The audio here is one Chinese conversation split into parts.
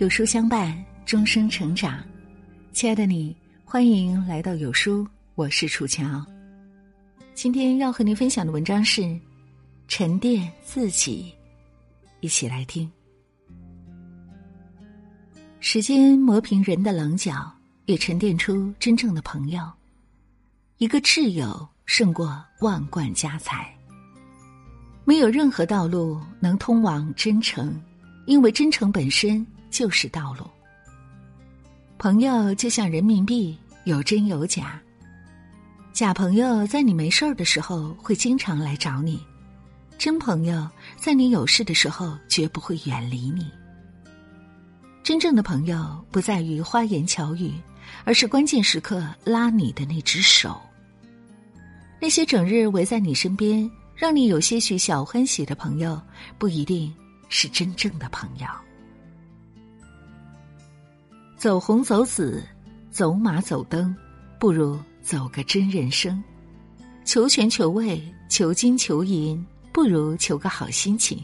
有书相伴，终生成长。亲爱的你，欢迎来到有书，我是楚乔。今天要和您分享的文章是《沉淀自己》，一起来听。时间磨平人的棱角，也沉淀出真正的朋友。一个挚友胜过万贯家财。没有任何道路能通往真诚，因为真诚本身。就是道路。朋友就像人民币，有真有假。假朋友在你没事儿的时候会经常来找你，真朋友在你有事的时候绝不会远离你。真正的朋友不在于花言巧语，而是关键时刻拉你的那只手。那些整日围在你身边，让你有些许小欢喜的朋友，不一定是真正的朋友。走红走紫，走马走灯，不如走个真人生；求全求位，求金求银，不如求个好心情。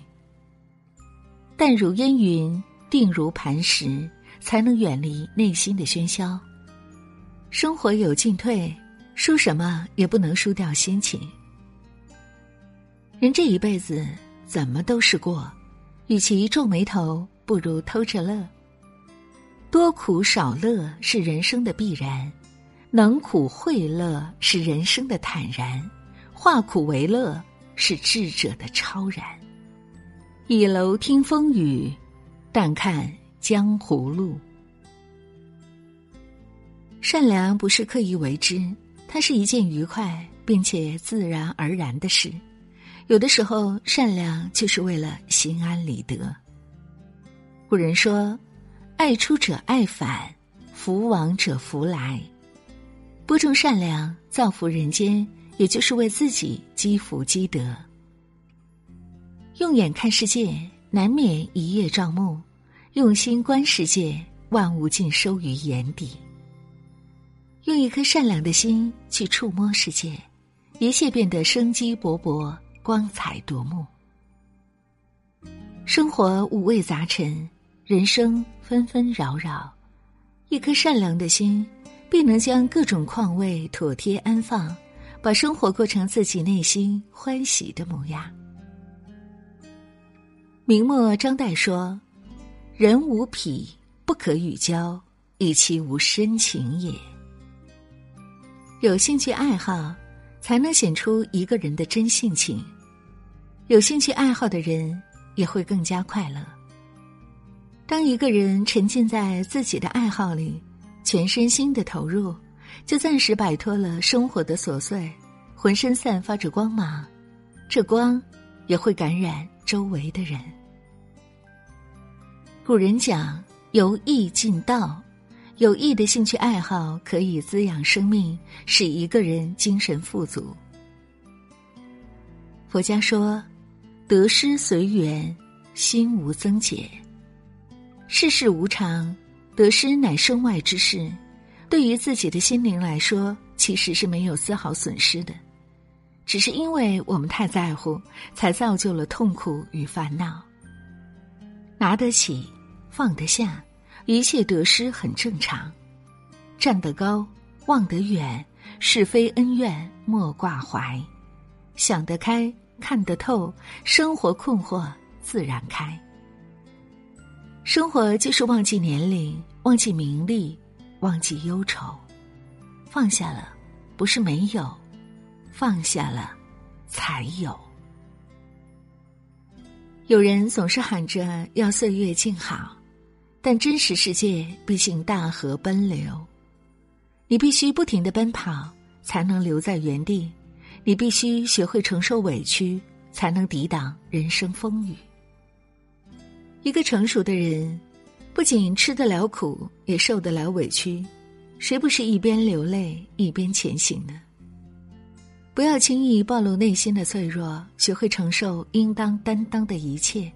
淡如烟云，定如磐石，才能远离内心的喧嚣。生活有进退，输什么也不能输掉心情。人这一辈子怎么都是过，与其皱眉头，不如偷着乐。多苦少乐是人生的必然，能苦会乐是人生的坦然，化苦为乐是智者的超然。倚楼听风雨，但看江湖路。善良不是刻意为之，它是一件愉快并且自然而然的事。有的时候，善良就是为了心安理得。古人说。爱出者爱返，福往者福来。播种善良，造福人间，也就是为自己积福积德。用眼看世界，难免一叶障目；用心观世界，万物尽收于眼底。用一颗善良的心去触摸世界，一切变得生机勃勃、光彩夺目。生活五味杂陈。人生纷纷扰扰，一颗善良的心，必能将各种况味妥帖安放，把生活过成自己内心欢喜的模样。明末张岱说：“人无癖，不可与交，以其无深情也。”有兴趣爱好，才能显出一个人的真性情。有兴趣爱好的人，也会更加快乐。当一个人沉浸在自己的爱好里，全身心的投入，就暂时摆脱了生活的琐碎，浑身散发着光芒，这光也会感染周围的人。古人讲“由易进道”，有益的兴趣爱好可以滋养生命，使一个人精神富足。佛家说：“得失随缘，心无增减。”世事无常，得失乃身外之事。对于自己的心灵来说，其实是没有丝毫损失的。只是因为我们太在乎，才造就了痛苦与烦恼。拿得起，放得下，一切得失很正常。站得高，望得远，是非恩怨莫挂怀。想得开，看得透，生活困惑自然开。生活就是忘记年龄，忘记名利，忘记忧愁，放下了，不是没有，放下了，才有。有人总是喊着要岁月静好，但真实世界毕竟大河奔流，你必须不停的奔跑，才能留在原地；你必须学会承受委屈，才能抵挡人生风雨。一个成熟的人，不仅吃得了苦，也受得了委屈。谁不是一边流泪一边前行呢？不要轻易暴露内心的脆弱，学会承受应当担当的一切；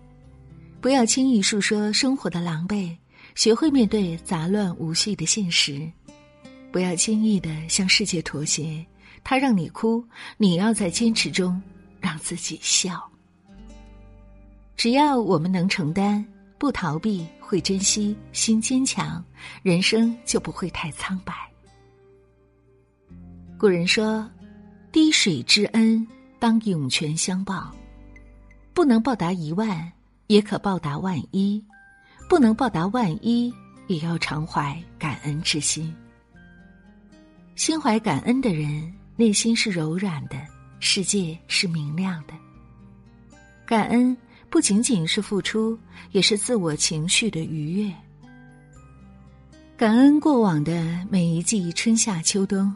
不要轻易诉说生活的狼狈，学会面对杂乱无序的现实；不要轻易的向世界妥协，他让你哭，你要在坚持中让自己笑。只要我们能承担，不逃避，会珍惜，心坚强，人生就不会太苍白。古人说：“滴水之恩，当涌泉相报。不能报答一万，也可报答万一；不能报答万一，也要常怀感恩之心。心怀感恩的人，内心是柔软的，世界是明亮的。感恩。”不仅仅是付出，也是自我情绪的愉悦。感恩过往的每一季春夏秋冬，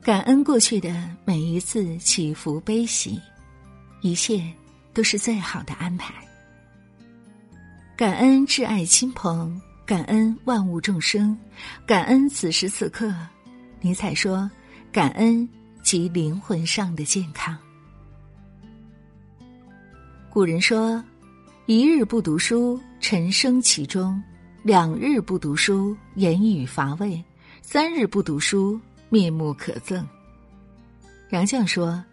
感恩过去的每一次起伏悲喜，一切都是最好的安排。感恩挚爱亲朋，感恩万物众生，感恩此时此刻。尼采说：“感恩即灵魂上的健康。”古人说：“一日不读书，沉生其中；两日不读书，言语乏味；三日不读书，面目可憎。”杨绛说：“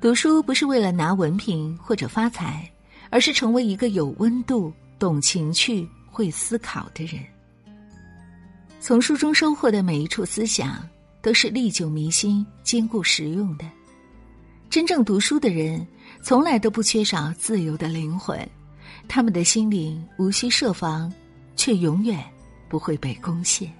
读书不是为了拿文凭或者发财，而是成为一个有温度、懂情趣、会思考的人。从书中收获的每一处思想，都是历久弥新、坚固实用的。真正读书的人。”从来都不缺少自由的灵魂，他们的心灵无需设防，却永远不会被攻陷。